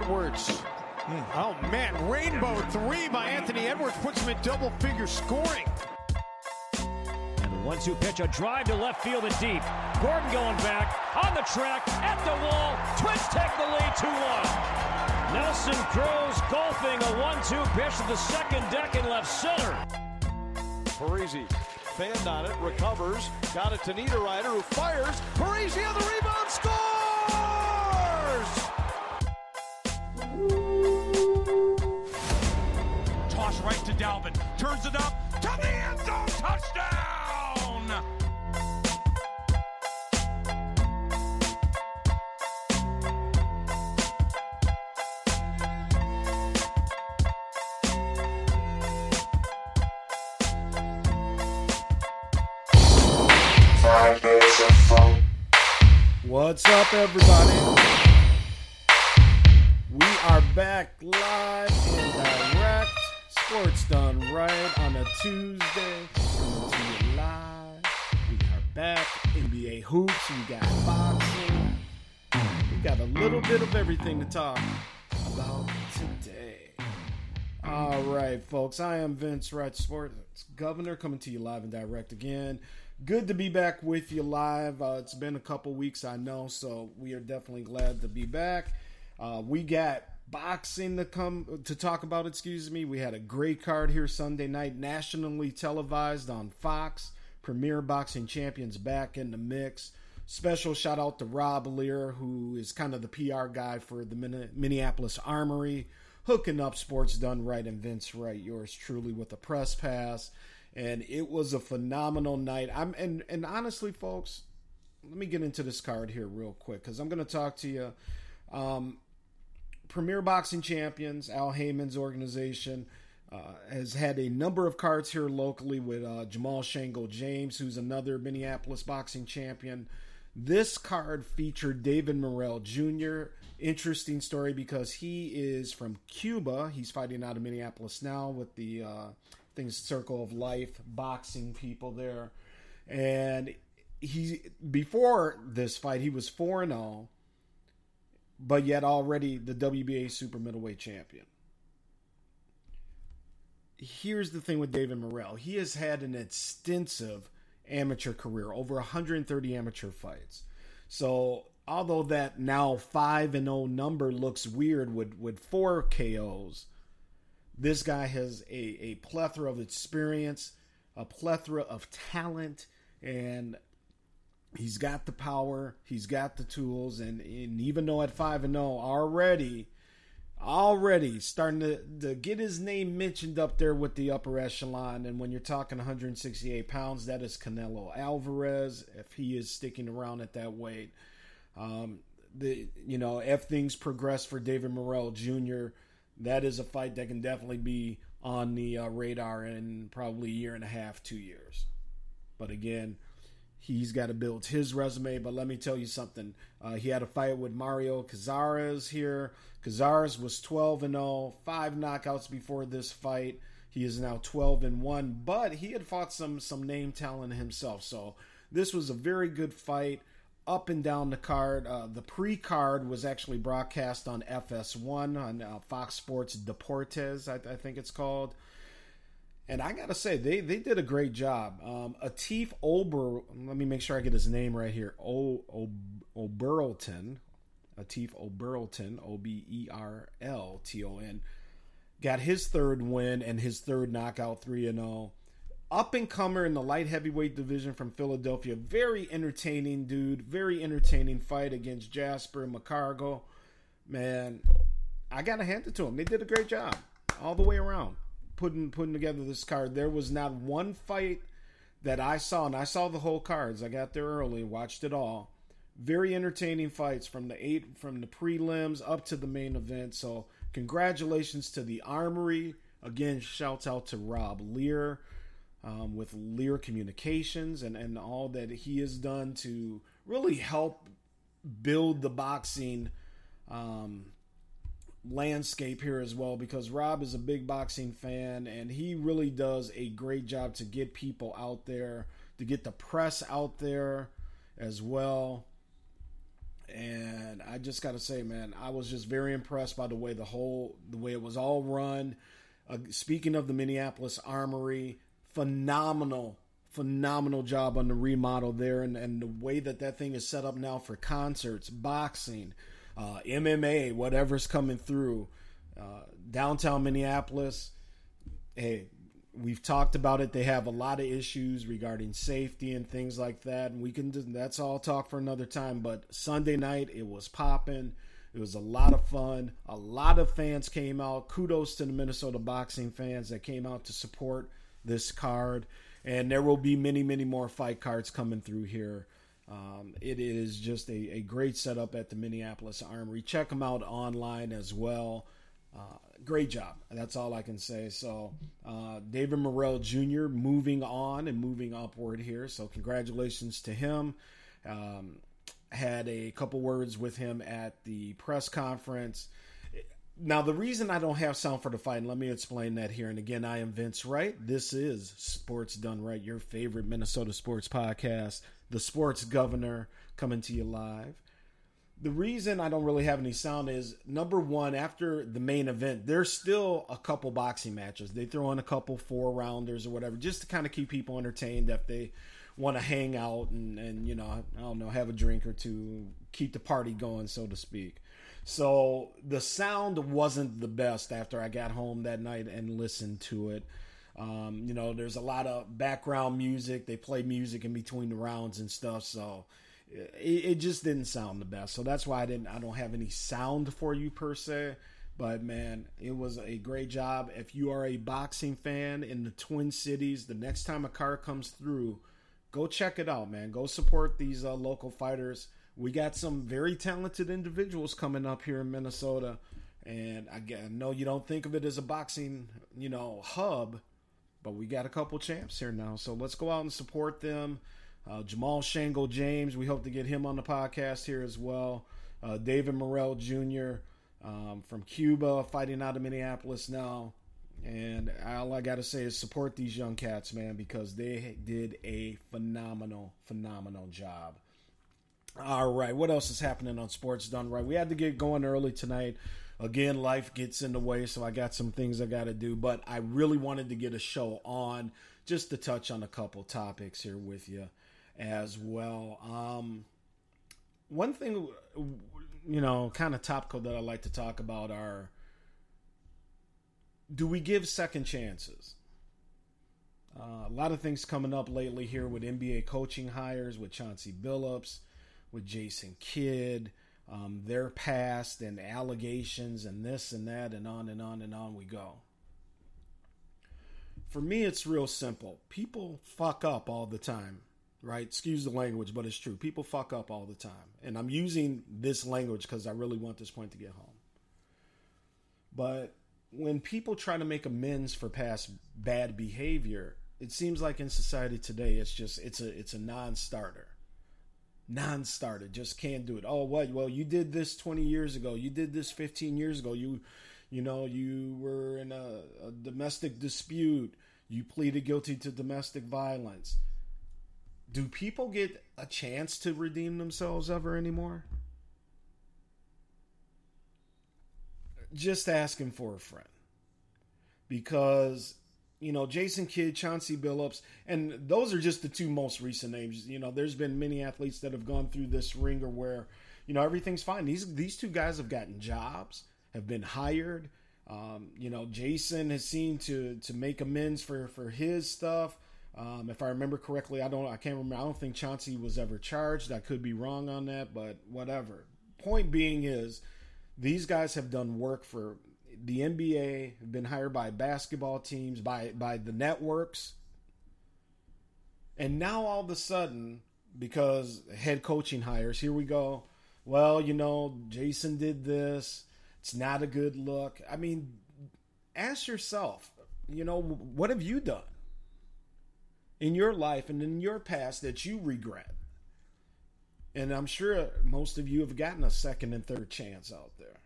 Edwards. Hmm. Oh man, rainbow three by Anthony Edwards puts him in double figure scoring. And the one-two pitch, a drive to left field and deep. Gordon going back on the track at the wall. Twins take the lead 2-1. Nelson Cruz golfing a one-two pitch to the second deck in left center. Parise fanned on it, recovers, got it to Niederreiter who fires. Parise on the rebound, scores! Right to Dalvin. Turns it up to the end zone. Touchdown! What's up, everybody? We are back live. Sports done right on a Tuesday. Coming to you live. We are back. NBA hoops. We got boxing. We got a little bit of everything to talk about today. All right, folks. I am Vince Wright, Sports Governor, coming to you live and direct again. Good to be back with you live. Uh, it's been a couple weeks, I know, so we are definitely glad to be back. Uh, we got boxing to come to talk about. Excuse me. We had a great card here Sunday night, nationally televised on Fox. Premier Boxing Champions back in the mix. Special shout out to Rob Lear, who is kind of the PR guy for the Minneapolis Armory, hooking up sports done right and Vince Wright, yours truly with a press pass and it was a phenomenal night. I'm and and honestly, folks, let me get into this card here real quick because I'm going to talk to you. Um, Premier Boxing Champions, Al Haymon's organization, uh, has had a number of cards here locally with uh, Jamal Shango James, who's another Minneapolis boxing champion. This card featured David Morrell Jr. Interesting story because he is from Cuba. He's fighting out of Minneapolis now with the uh, things Circle of Life boxing people there, and he before this fight he was four and zero, but yet already the WBA super middleweight champion. Here's the thing with David Morrell: he has had an extensive amateur career, over 130 amateur fights. So although that now five and zero number looks weird with with four KOs this guy has a, a plethora of experience, a plethora of talent, and he's got the power, he's got the tools, and, and even though at 5 and 0 already, already starting to, to get his name mentioned up there with the upper echelon. And when you're talking 168 pounds, that is Canelo Alvarez, if he is sticking around at that weight. Um, the you know if things progress for David Morrell Jr that is a fight that can definitely be on the uh, radar in probably a year and a half, two years. But again, he's got to build his resume. But let me tell you something. Uh, he had a fight with Mario Cazares here. Cazares was 12 and 0, five knockouts before this fight. He is now 12 and 1, but he had fought some some name talent himself. So this was a very good fight up and down the card. Uh, the pre card was actually broadcast on FS1 on uh, Fox Sports Deportes, I, I, think it's called. And I gotta say, they, they did a great job. Um, Atif Ober, let me make sure I get his name right here. O, o Oberlton, Atif Oberlton, O B E R L T O N, got his third win and his third knockout, three and zero. Oh up and comer in the light heavyweight division from Philadelphia. Very entertaining dude. Very entertaining fight against Jasper McCargo. Man, I gotta hand it to him. They did a great job all the way around. Putting putting together this card, there was not one fight that I saw, and I saw the whole cards. I got there early, watched it all. Very entertaining fights from the eight from the prelims up to the main event. So congratulations to the Armory. Again, shouts out to Rob Lear um, with Lear Communications and, and all that he has done to really help build the boxing um, landscape here as well because Rob is a big boxing fan and he really does a great job to get people out there, to get the press out there as well. And I just got to say, man, I was just very impressed by the way the whole, the way it was all run. Uh, speaking of the Minneapolis Armory, phenomenal, phenomenal job on the remodel there and, and the way that that thing is set up now for concerts, boxing, uh, MMA, whatever's coming through. Uh, downtown Minneapolis, hey, we've talked about it. They have a lot of issues regarding safety and things like that, and we can. That's all talk for another time. But Sunday night, it was popping. It was a lot of fun. A lot of fans came out. Kudos to the Minnesota boxing fans that came out to support this card. And there will be many, many more fight cards coming through here. Um, it is just a, a great setup at the Minneapolis Armory. Check them out online as well. Uh, great job. That's all I can say. So, uh, David Morrell Jr. moving on and moving upward here. So, congratulations to him. Um, had a couple words with him at the press conference. Now, the reason I don't have sound for the fight, and let me explain that here. And again, I am Vince Wright. This is Sports Done Right, your favorite Minnesota sports podcast the sports governor coming to you live. The reason I don't really have any sound is number one, after the main event, there's still a couple boxing matches. They throw in a couple four rounders or whatever, just to kind of keep people entertained if they want to hang out and, and, you know, I don't know, have a drink or two, keep the party going, so to speak. So the sound wasn't the best after I got home that night and listened to it. Um, you know, there's a lot of background music. They play music in between the rounds and stuff. So it, it, just didn't sound the best. So that's why I didn't. I don't have any sound for you per se. But man, it was a great job. If you are a boxing fan in the Twin Cities, the next time a car comes through, go check it out, man. Go support these uh, local fighters. We got some very talented individuals coming up here in Minnesota. And I know you don't think of it as a boxing, you know, hub, but we got a couple champs here now, so let's go out and support them. Uh, Jamal Shango James, we hope to get him on the podcast here as well. Uh, David Morrell Jr. Um, from Cuba, fighting out of Minneapolis now. And all I got to say is support these young cats, man, because they did a phenomenal, phenomenal job. All right, what else is happening on Sports Done Right? We had to get going early tonight again, life gets in the way, so I got some things I got to do. But I really wanted to get a show on just to touch on a couple topics here with you as well. Um, one thing, you know, kind of topical that I like to talk about are do we give second chances? Uh, a lot of things coming up lately here with NBA coaching hires, with Chauncey Billups, with Jason Kidd um, their past and allegations and this and that and on and on and on we go. For me, it's real simple. People fuck up all the time, right? Excuse the language, but it's true. People fuck up all the time. And I'm using this language because I really want this point to get home. But when people try to make amends for past bad behavior, it seems like in society today it's just it's a it's a non-starter non-starter just can't do it. Oh what? Well you did this 20 years ago. You did this 15 years ago. You you know you were in a, a domestic dispute. You pleaded guilty to domestic violence. Do people get a chance to redeem themselves ever anymore? Just asking for a friend. Because you know, Jason Kidd, Chauncey Billups, and those are just the two most recent names. You know, there's been many athletes that have gone through this ringer where, you know, everything's fine. These these two guys have gotten jobs, have been hired. Um, you know, Jason has seen to to make amends for for his stuff. Um, if I remember correctly, I don't, I can't remember. I don't think Chauncey was ever charged. I could be wrong on that, but whatever. Point being is, these guys have done work for the NBA, have been hired by basketball teams, by by the networks. And now all of a sudden, because head coaching hires, here we go. Well, you know, Jason did this. It's not a good look. I mean, ask yourself, you know, what have you done in your life and in your past that you regret? And I'm sure most of you have gotten a second and third chance out there.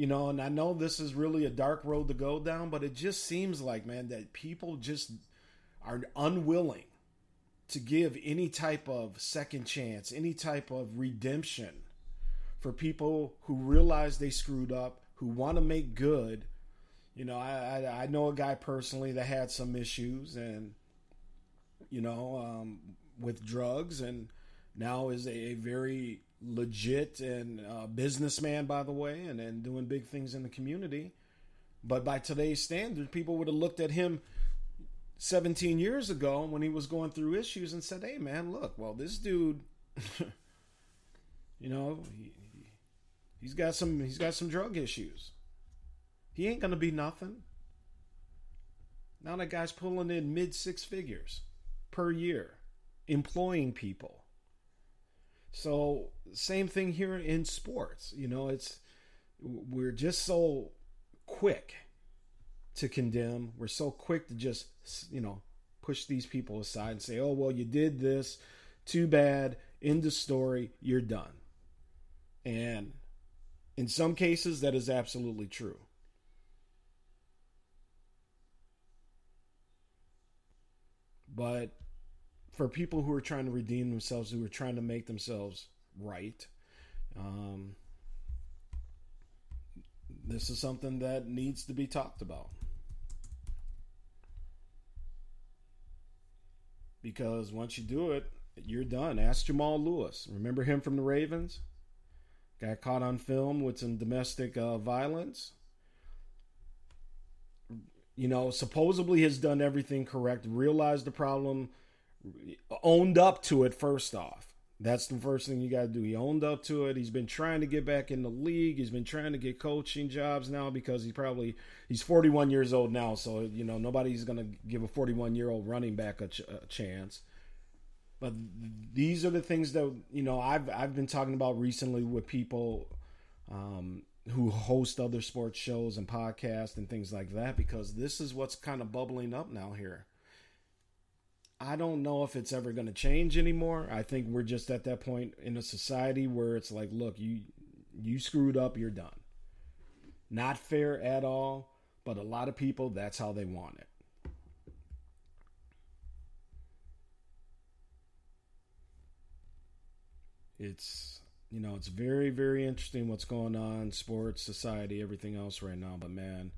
You know, and I know this is really a dark road to go down, but it just seems like, man, that people just are unwilling to give any type of second chance, any type of redemption for people who realize they screwed up, who want to make good. You know, I, I, I know a guy personally that had some issues and you know um, with drugs and now is a, a very legit and uh, businessman by the way and, and doing big things in the community but by today's standards people would have looked at him 17 years ago when he was going through issues and said, "Hey, man, look, well, this dude, you know, he, he's got some he's got some drug issues. He ain't gonna be nothing." Now that guy's pulling in mid six figures per year, employing people. So same thing here in sports. You know, it's we're just so quick to condemn. We're so quick to just, you know, push these people aside and say, oh, well, you did this. Too bad. End the story. You're done. And in some cases, that is absolutely true. But for people who are trying to redeem themselves, who are trying to make themselves right, um, this is something that needs to be talked about. because once you do it, you're done. Ask Jamal Lewis. Remember him from the Ravens? Got caught on film with some domestic uh, violence. You know, supposedly has done everything correct, realized the problem, owned up to it first off. That's the first thing you got to do. He owned up to it. He's been trying to get back in the league. He's been trying to get coaching jobs now because he probably he's 41 years old now. So you know nobody's going to give a 41 year old running back a, ch- a, chance. But these are the things that you know I've I've been talking about recently with people um, who host other sports shows and podcasts and things like that because this is what's kind of bubbling up now here. I don't know if it's ever going to change anymore. I think we're just at that point in a society where it's like, look, you you screwed up, you're done. Not fair at all, but a lot of people that's how they want it. It's you know, it's very very interesting what's going on, sports, society, everything else right now, but man,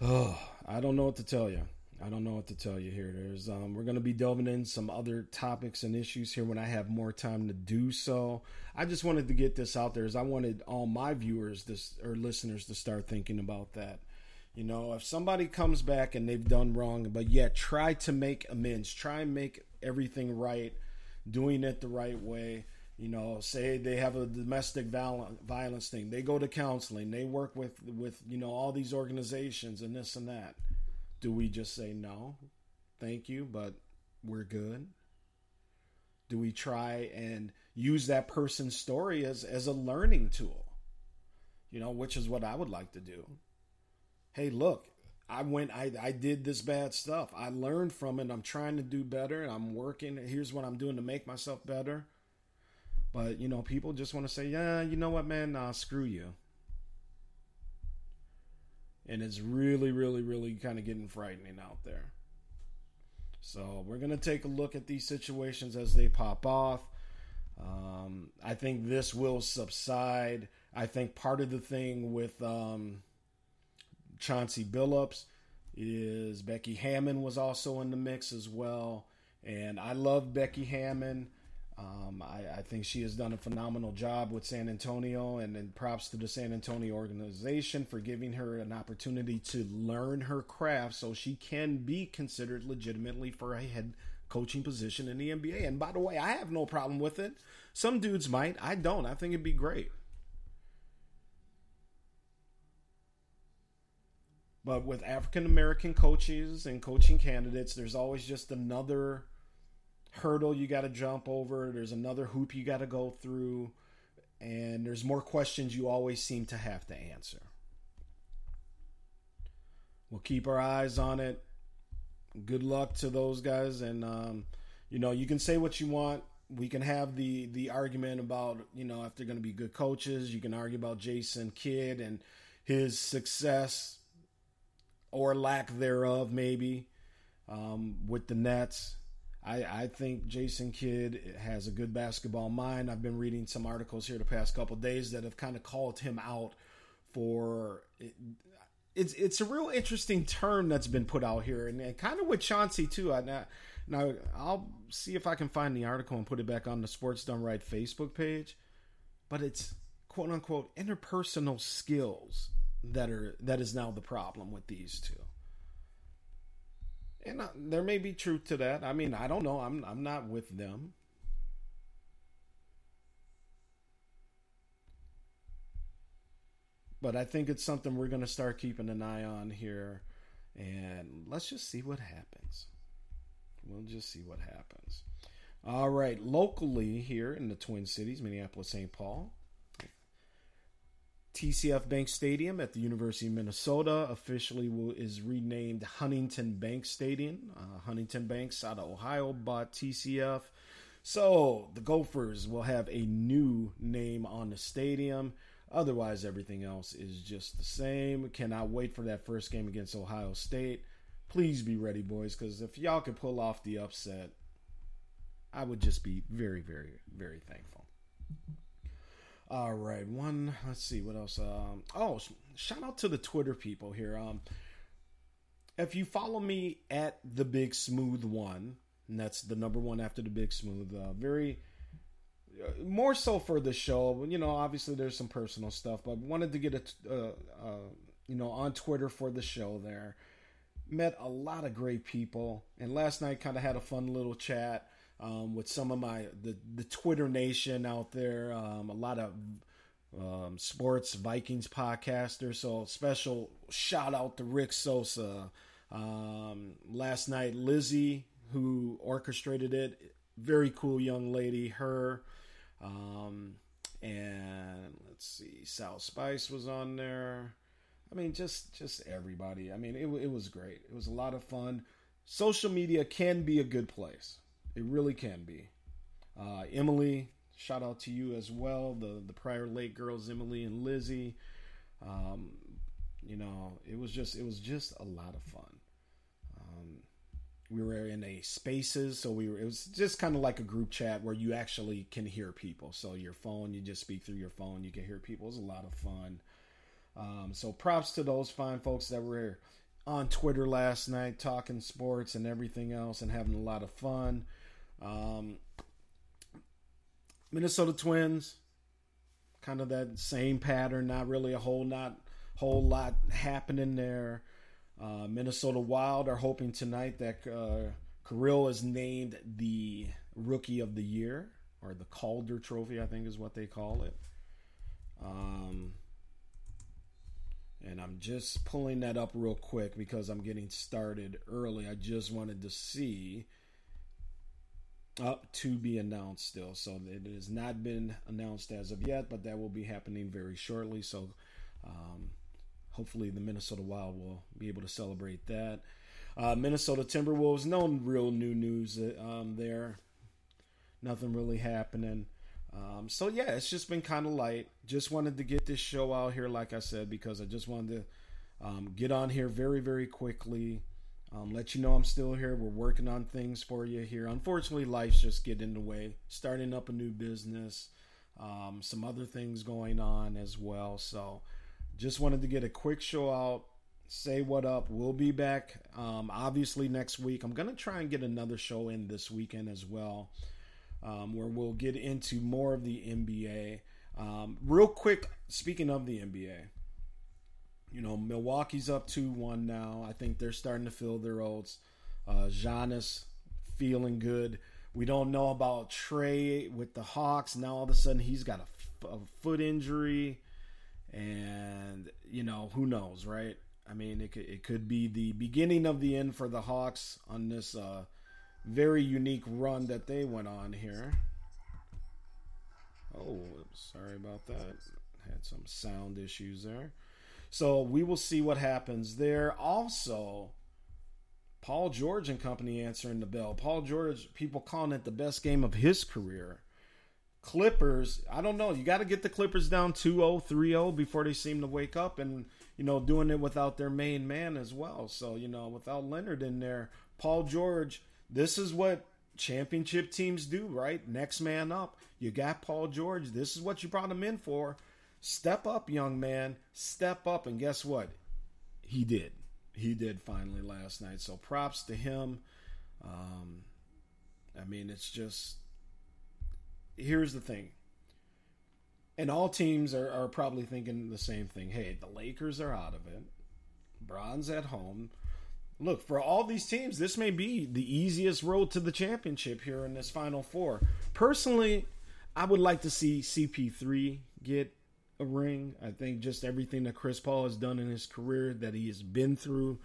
oh, I don't know what to tell you. I don't know what to tell you here. There's um, we're to be delving in some other topics and issues here when I have more time to do so. I just wanted to get this out there as I wanted all my viewers this or listeners to start thinking about that. You know, if somebody comes back and they've done wrong, but yet try to make amends, try and make everything right, doing it the right way. You know, say they have a domestic violence thing, they go to counseling, they work with with you know all these organizations and this and that do we just say no, thank you, but we're good? Do we try and use that person's story as, as a learning tool? You know, which is what I would like to do. Hey, look, I went, I, I did this bad stuff. I learned from it. I'm trying to do better. I'm working. Here's what I'm doing to make myself better. But, you know, people just want to say, yeah, you know what, man? Nah, screw you and it's really, really, really kind of getting frightening out there. So we're gonna take a look at these situations as they pop off. Um, I think this will subside. I think part of the thing with um, Chauncey Billups is Becky Hammon was also in the mix as well, and I love Becky Hammon. Um, I, I, think she has done a phenomenal job with San Antonio, and, and props to the San Antonio organization for giving her an opportunity to learn her craft so she can be considered legitimately for a head coaching position in the NBA. And by the way, I have no problem with it. Some dudes might. I don't. I think it'd be great. But with African American coaches and coaching candidates, there's always just another hurdle you got to jump over. There's another hoop you got to go through. And there's more questions you always seem to have to answer. We'll keep our eyes on it. Good luck to those guys. And, um, you know, you can say what you want. We can have the the argument about you know if they're going to be good coaches. You can argue about Jason Kidd and his success or lack thereof, maybe um, with the Nets. I, I, think Jason Kidd has a good basketball mind. I've been reading some articles here the past couple days that have kind of called him out for it, it's it's a real interesting term that's been put out here, and, and kind of with Chauncey too. I, now, now I'll see if I can find the article and put it back on the Sports Done Right Facebook page. But it's quote unquote interpersonal skills that are that is now the problem with these two. And there may be truth to that. I mean, I don't know. I'm I'm not with them. But I think it's something we're going to start keeping an eye on here and let's just see what happens. We'll just see what happens. All right, locally here in the Twin Cities, Minneapolis, St. Paul, TCF Bank Stadium at the University of Minnesota officially is renamed Huntington Bank Stadium. Uh, Huntington Banks out of Ohio bought TCF. So the Gophers will have a new name on the stadium. Otherwise, everything else is just the same. Cannot wait for that first game against Ohio State. Please be ready, boys, because if y'all could pull off the upset, I would just be very, very, very thankful. All right, one. Let's see what else. Um, oh, shout out to the Twitter people here. Um, if you follow me at the Big Smooth One, and that's the number one after the Big Smooth. Uh, very uh, more so for the show. You know, obviously there's some personal stuff, but wanted to get it. Uh, uh, you know, on Twitter for the show there. Met a lot of great people, and last night kind of had a fun little chat um, with some of my the the Twitter nation out there. Um, a lot of um, sports Vikings podcasters. So special shout out to Rick Sosa. Um, last night, Lizzie, who orchestrated it, very cool young lady. Her. Um, and let's see, Sal Spice was on there. I mean, just just everybody. I mean, it it was great. It was a lot of fun. Social media can be a good place. It really can be. Uh, Emily, shout out to you as well. The the prior late girls, Emily and Lizzie. Um, you know, it was just it was just a lot of fun. Um, we were in a spaces, so we were. It was just kind of like a group chat where you actually can hear people. So your phone, you just speak through your phone, you can hear people. It was a lot of fun. Um, so props to those fine folks that were on Twitter last night talking sports and everything else and having a lot of fun. Um, Minnesota Twins, kind of that same pattern. Not really a whole not whole lot happening there. Uh, Minnesota Wild are hoping tonight that uh, Kirill is named the Rookie of the Year or the Calder Trophy, I think is what they call it. Um, and I'm just pulling that up real quick because I'm getting started early. I just wanted to see up to be announced still. So it has not been announced as of yet, but that will be happening very shortly. So um, hopefully the Minnesota Wild will be able to celebrate that. Uh, Minnesota Timberwolves, no real new news um, there. Nothing really happening. Um, so yeah, it's just been kind of light. Just wanted to get this show out here, like I said, because I just wanted to um, get on here very, very quickly. Um, let you know I'm still here. We're working on things for you here. Unfortunately, life's just getting in the way. Starting up a new business, um, some other things going on as well. So, just wanted to get a quick show out. Say what up. We'll be back um, obviously next week. I'm gonna try and get another show in this weekend as well, um, where we'll get into more of the NBA. Um, real quick, speaking of the NBA, you know, Milwaukee's up 2 1 now. I think they're starting to fill their oats. Uh, Giannis feeling good. We don't know about Trae with the Hawks. Now all of a sudden he's got a, a foot injury, and you know who knows, right? I mean, it could, it could be the beginning of the end for the Hawks on this uh, very unique run that they went on here. Oh, sorry about that. Had some sound issues there. So we will see what happens there. Also, Paul George and company answering the bell. Paul George, people calling it the best game of his career. Clippers, I don't know. You got to get the Clippers down 2 0, 3 0 before they seem to wake up and, you know, doing it without their main man as well. So, you know, without Leonard in there, Paul George, this is what championship teams do, right? Next man up. You got Paul George. This is what you brought him in for. Step up, young man. Step up. And guess what? He did. He did finally last night. So props to him. Um, I mean, it's just. Here's the thing. And all teams are, are probably thinking the same thing. Hey, the Lakers are out of it. Bron's at home. Look, for all these teams, this may be the easiest road to the championship here in this Final Four. Personally, I would like to see CP3 get a ring. I think just everything that Chris Paul has done in his career, that he has been through,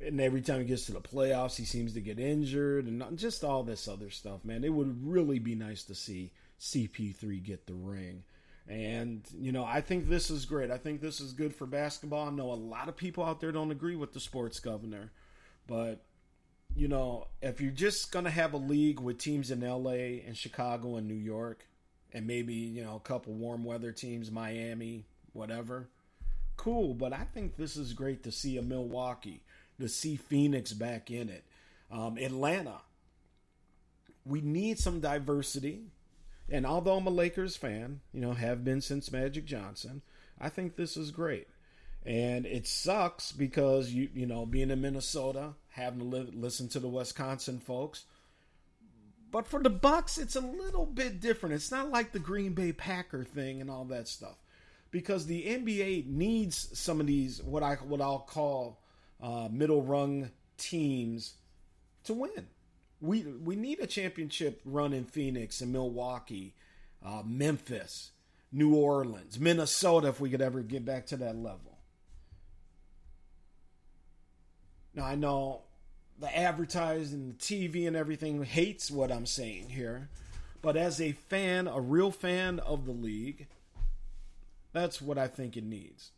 and every time he gets to the playoffs, he seems to get injured, and not, just all this other stuff, man. It would really be nice to see CP3 get the ring. And, you know, I think this is great. I think this is good for basketball. I know a lot of people out there don't agree with the sports governor, but, you know, if you're just going to have a league with teams in LA and Chicago and New York, and maybe you know a couple warm weather teams, Miami, whatever. Cool, but I think this is great to see a Milwaukee, to see Phoenix back in it. Um, Atlanta, we need some diversity. And although I'm a Lakers fan, you know, have been since Magic Johnson, I think this is great. And it sucks because you you know being in Minnesota, having to live, listen to the Wisconsin folks, but for the Bucks, it's a little bit different. It's not like the Green Bay Packer thing and all that stuff, because the NBA needs some of these what I what I'll call uh, middle rung teams to win. We we need a championship run in Phoenix and Milwaukee, uh, Memphis, New Orleans, Minnesota, if we could ever get back to that level. Now I know the advertising, the TV, and everything hates what I'm saying here. But as a fan, a real fan of the league, that's what I think it needs.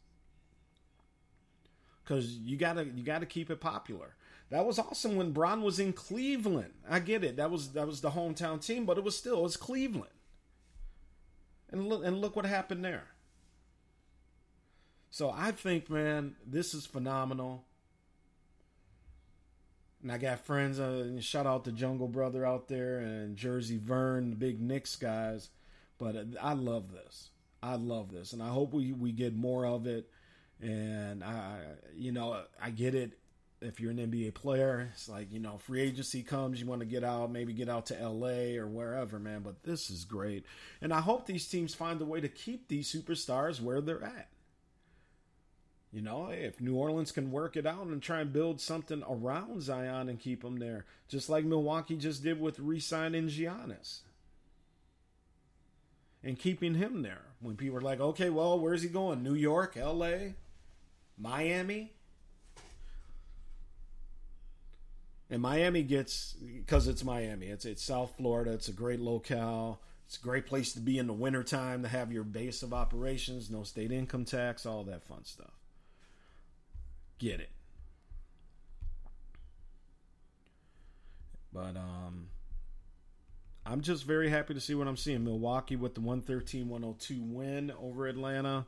Because you gotta you gotta keep it popular. That was awesome when Bron was in Cleveland. I get it. That was that was the hometown team, but it was still it was Cleveland. And look and look what happened there. So I think, man, this is phenomenal. And I got friends, uh, shout out to Jungle Brother out there and Jersey Vern, the big Knicks guys. But uh, I love this. I love this. And I hope we, we get more of it. And I, you know, I get it. If you're an NBA player, it's like, you know, free agency comes, you want to get out, maybe get out to LA or wherever, man. But this is great. And I hope these teams find a way to keep these superstars where they're at. You know, if New Orleans can work it out and try and build something around Zion and keep him there, just like Milwaukee just did with re-signing Giannis and keeping him there. When people are like, okay, well, where's he going? New York, L.A., Miami? And Miami gets because it's Miami. It's it's South Florida. It's a great locale. It's a great place to be in the wintertime to have your base of operations, no state income tax, all that fun stuff get it. But um I'm just very happy to see what I'm seeing. Milwaukee with the 113-102 win over Atlanta.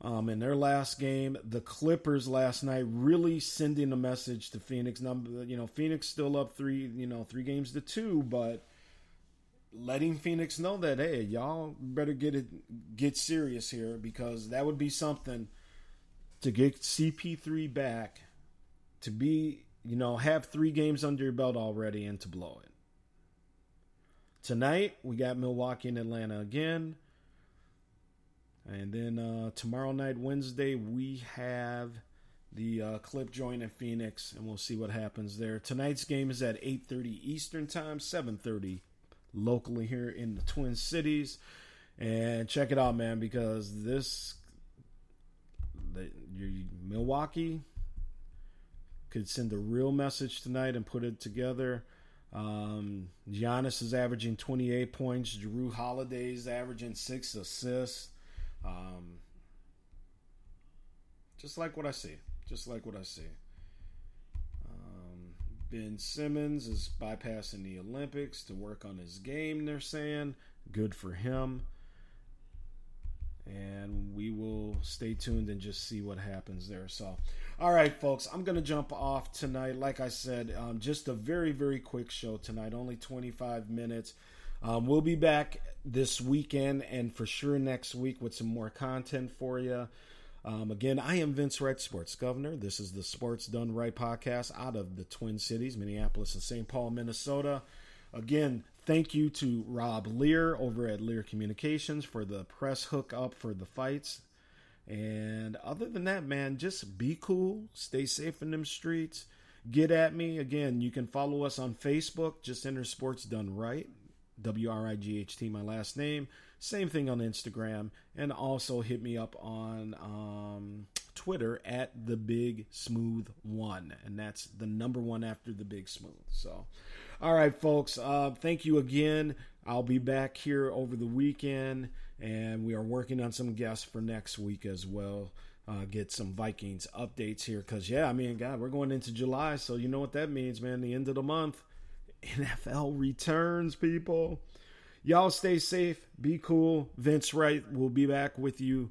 Um, in their last game, the Clippers last night really sending a message to Phoenix. Number, you know, Phoenix still up three, you know, three games to two, but letting Phoenix know that hey, y'all better get it, get serious here because that would be something to get CP3 back, to be, you know, have three games under your belt already and to blow it. Tonight, we got Milwaukee and Atlanta again. And then uh, tomorrow night, Wednesday, we have the uh, clip joint in Phoenix, and we'll see what happens there. Tonight's game is at 8:30 Eastern Time, 7:30 locally here in the Twin Cities. And check it out, man, because this the, your Milwaukee could send a real message tonight and put it together. Um, Giannis is averaging 28 points. Jrue Holiday is averaging six assists. Um, just like what I see. Just like what I see. Um, ben Simmons is bypassing the Olympics to work on his game, they're saying. Good for him. And we will stay tuned and just see what happens there. So, all right, folks, I'm going to jump off tonight. Like I said, um, just a very, very quick show tonight, only 25 minutes. Um, we'll be back this weekend and for sure next week with some more content for you. Um, again, I am Vince Wright, Sports Governor. This is the Sports Done Right podcast out of the Twin Cities, Minneapolis and St. Paul, Minnesota. Again, thank you to Rob Lear over at Lear Communications for the press hookup for the fights. And other than that, man, just be cool, stay safe in them streets. Get at me. Again, you can follow us on Facebook. Just enter Sports Done Right. W R I G H T, my last name. Same thing on Instagram. And also hit me up on um, Twitter at the Big Smooth One. And that's the number one after the Big Smooth. So, all right, folks. Uh, thank you again. I'll be back here over the weekend. And we are working on some guests for next week as well. Uh, get some Vikings updates here. Because, yeah, I mean, God, we're going into July. So, you know what that means, man. The end of the month. NFL returns, people. Y'all stay safe, be cool. Vince Wright will be back with you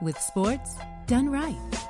with Sports Done Right.